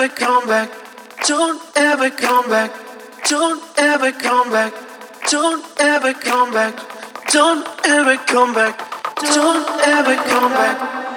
ever come back. Don't ever come back. Don't ever come back. Don't ever come back. Don't ever come back. Don't ever come back.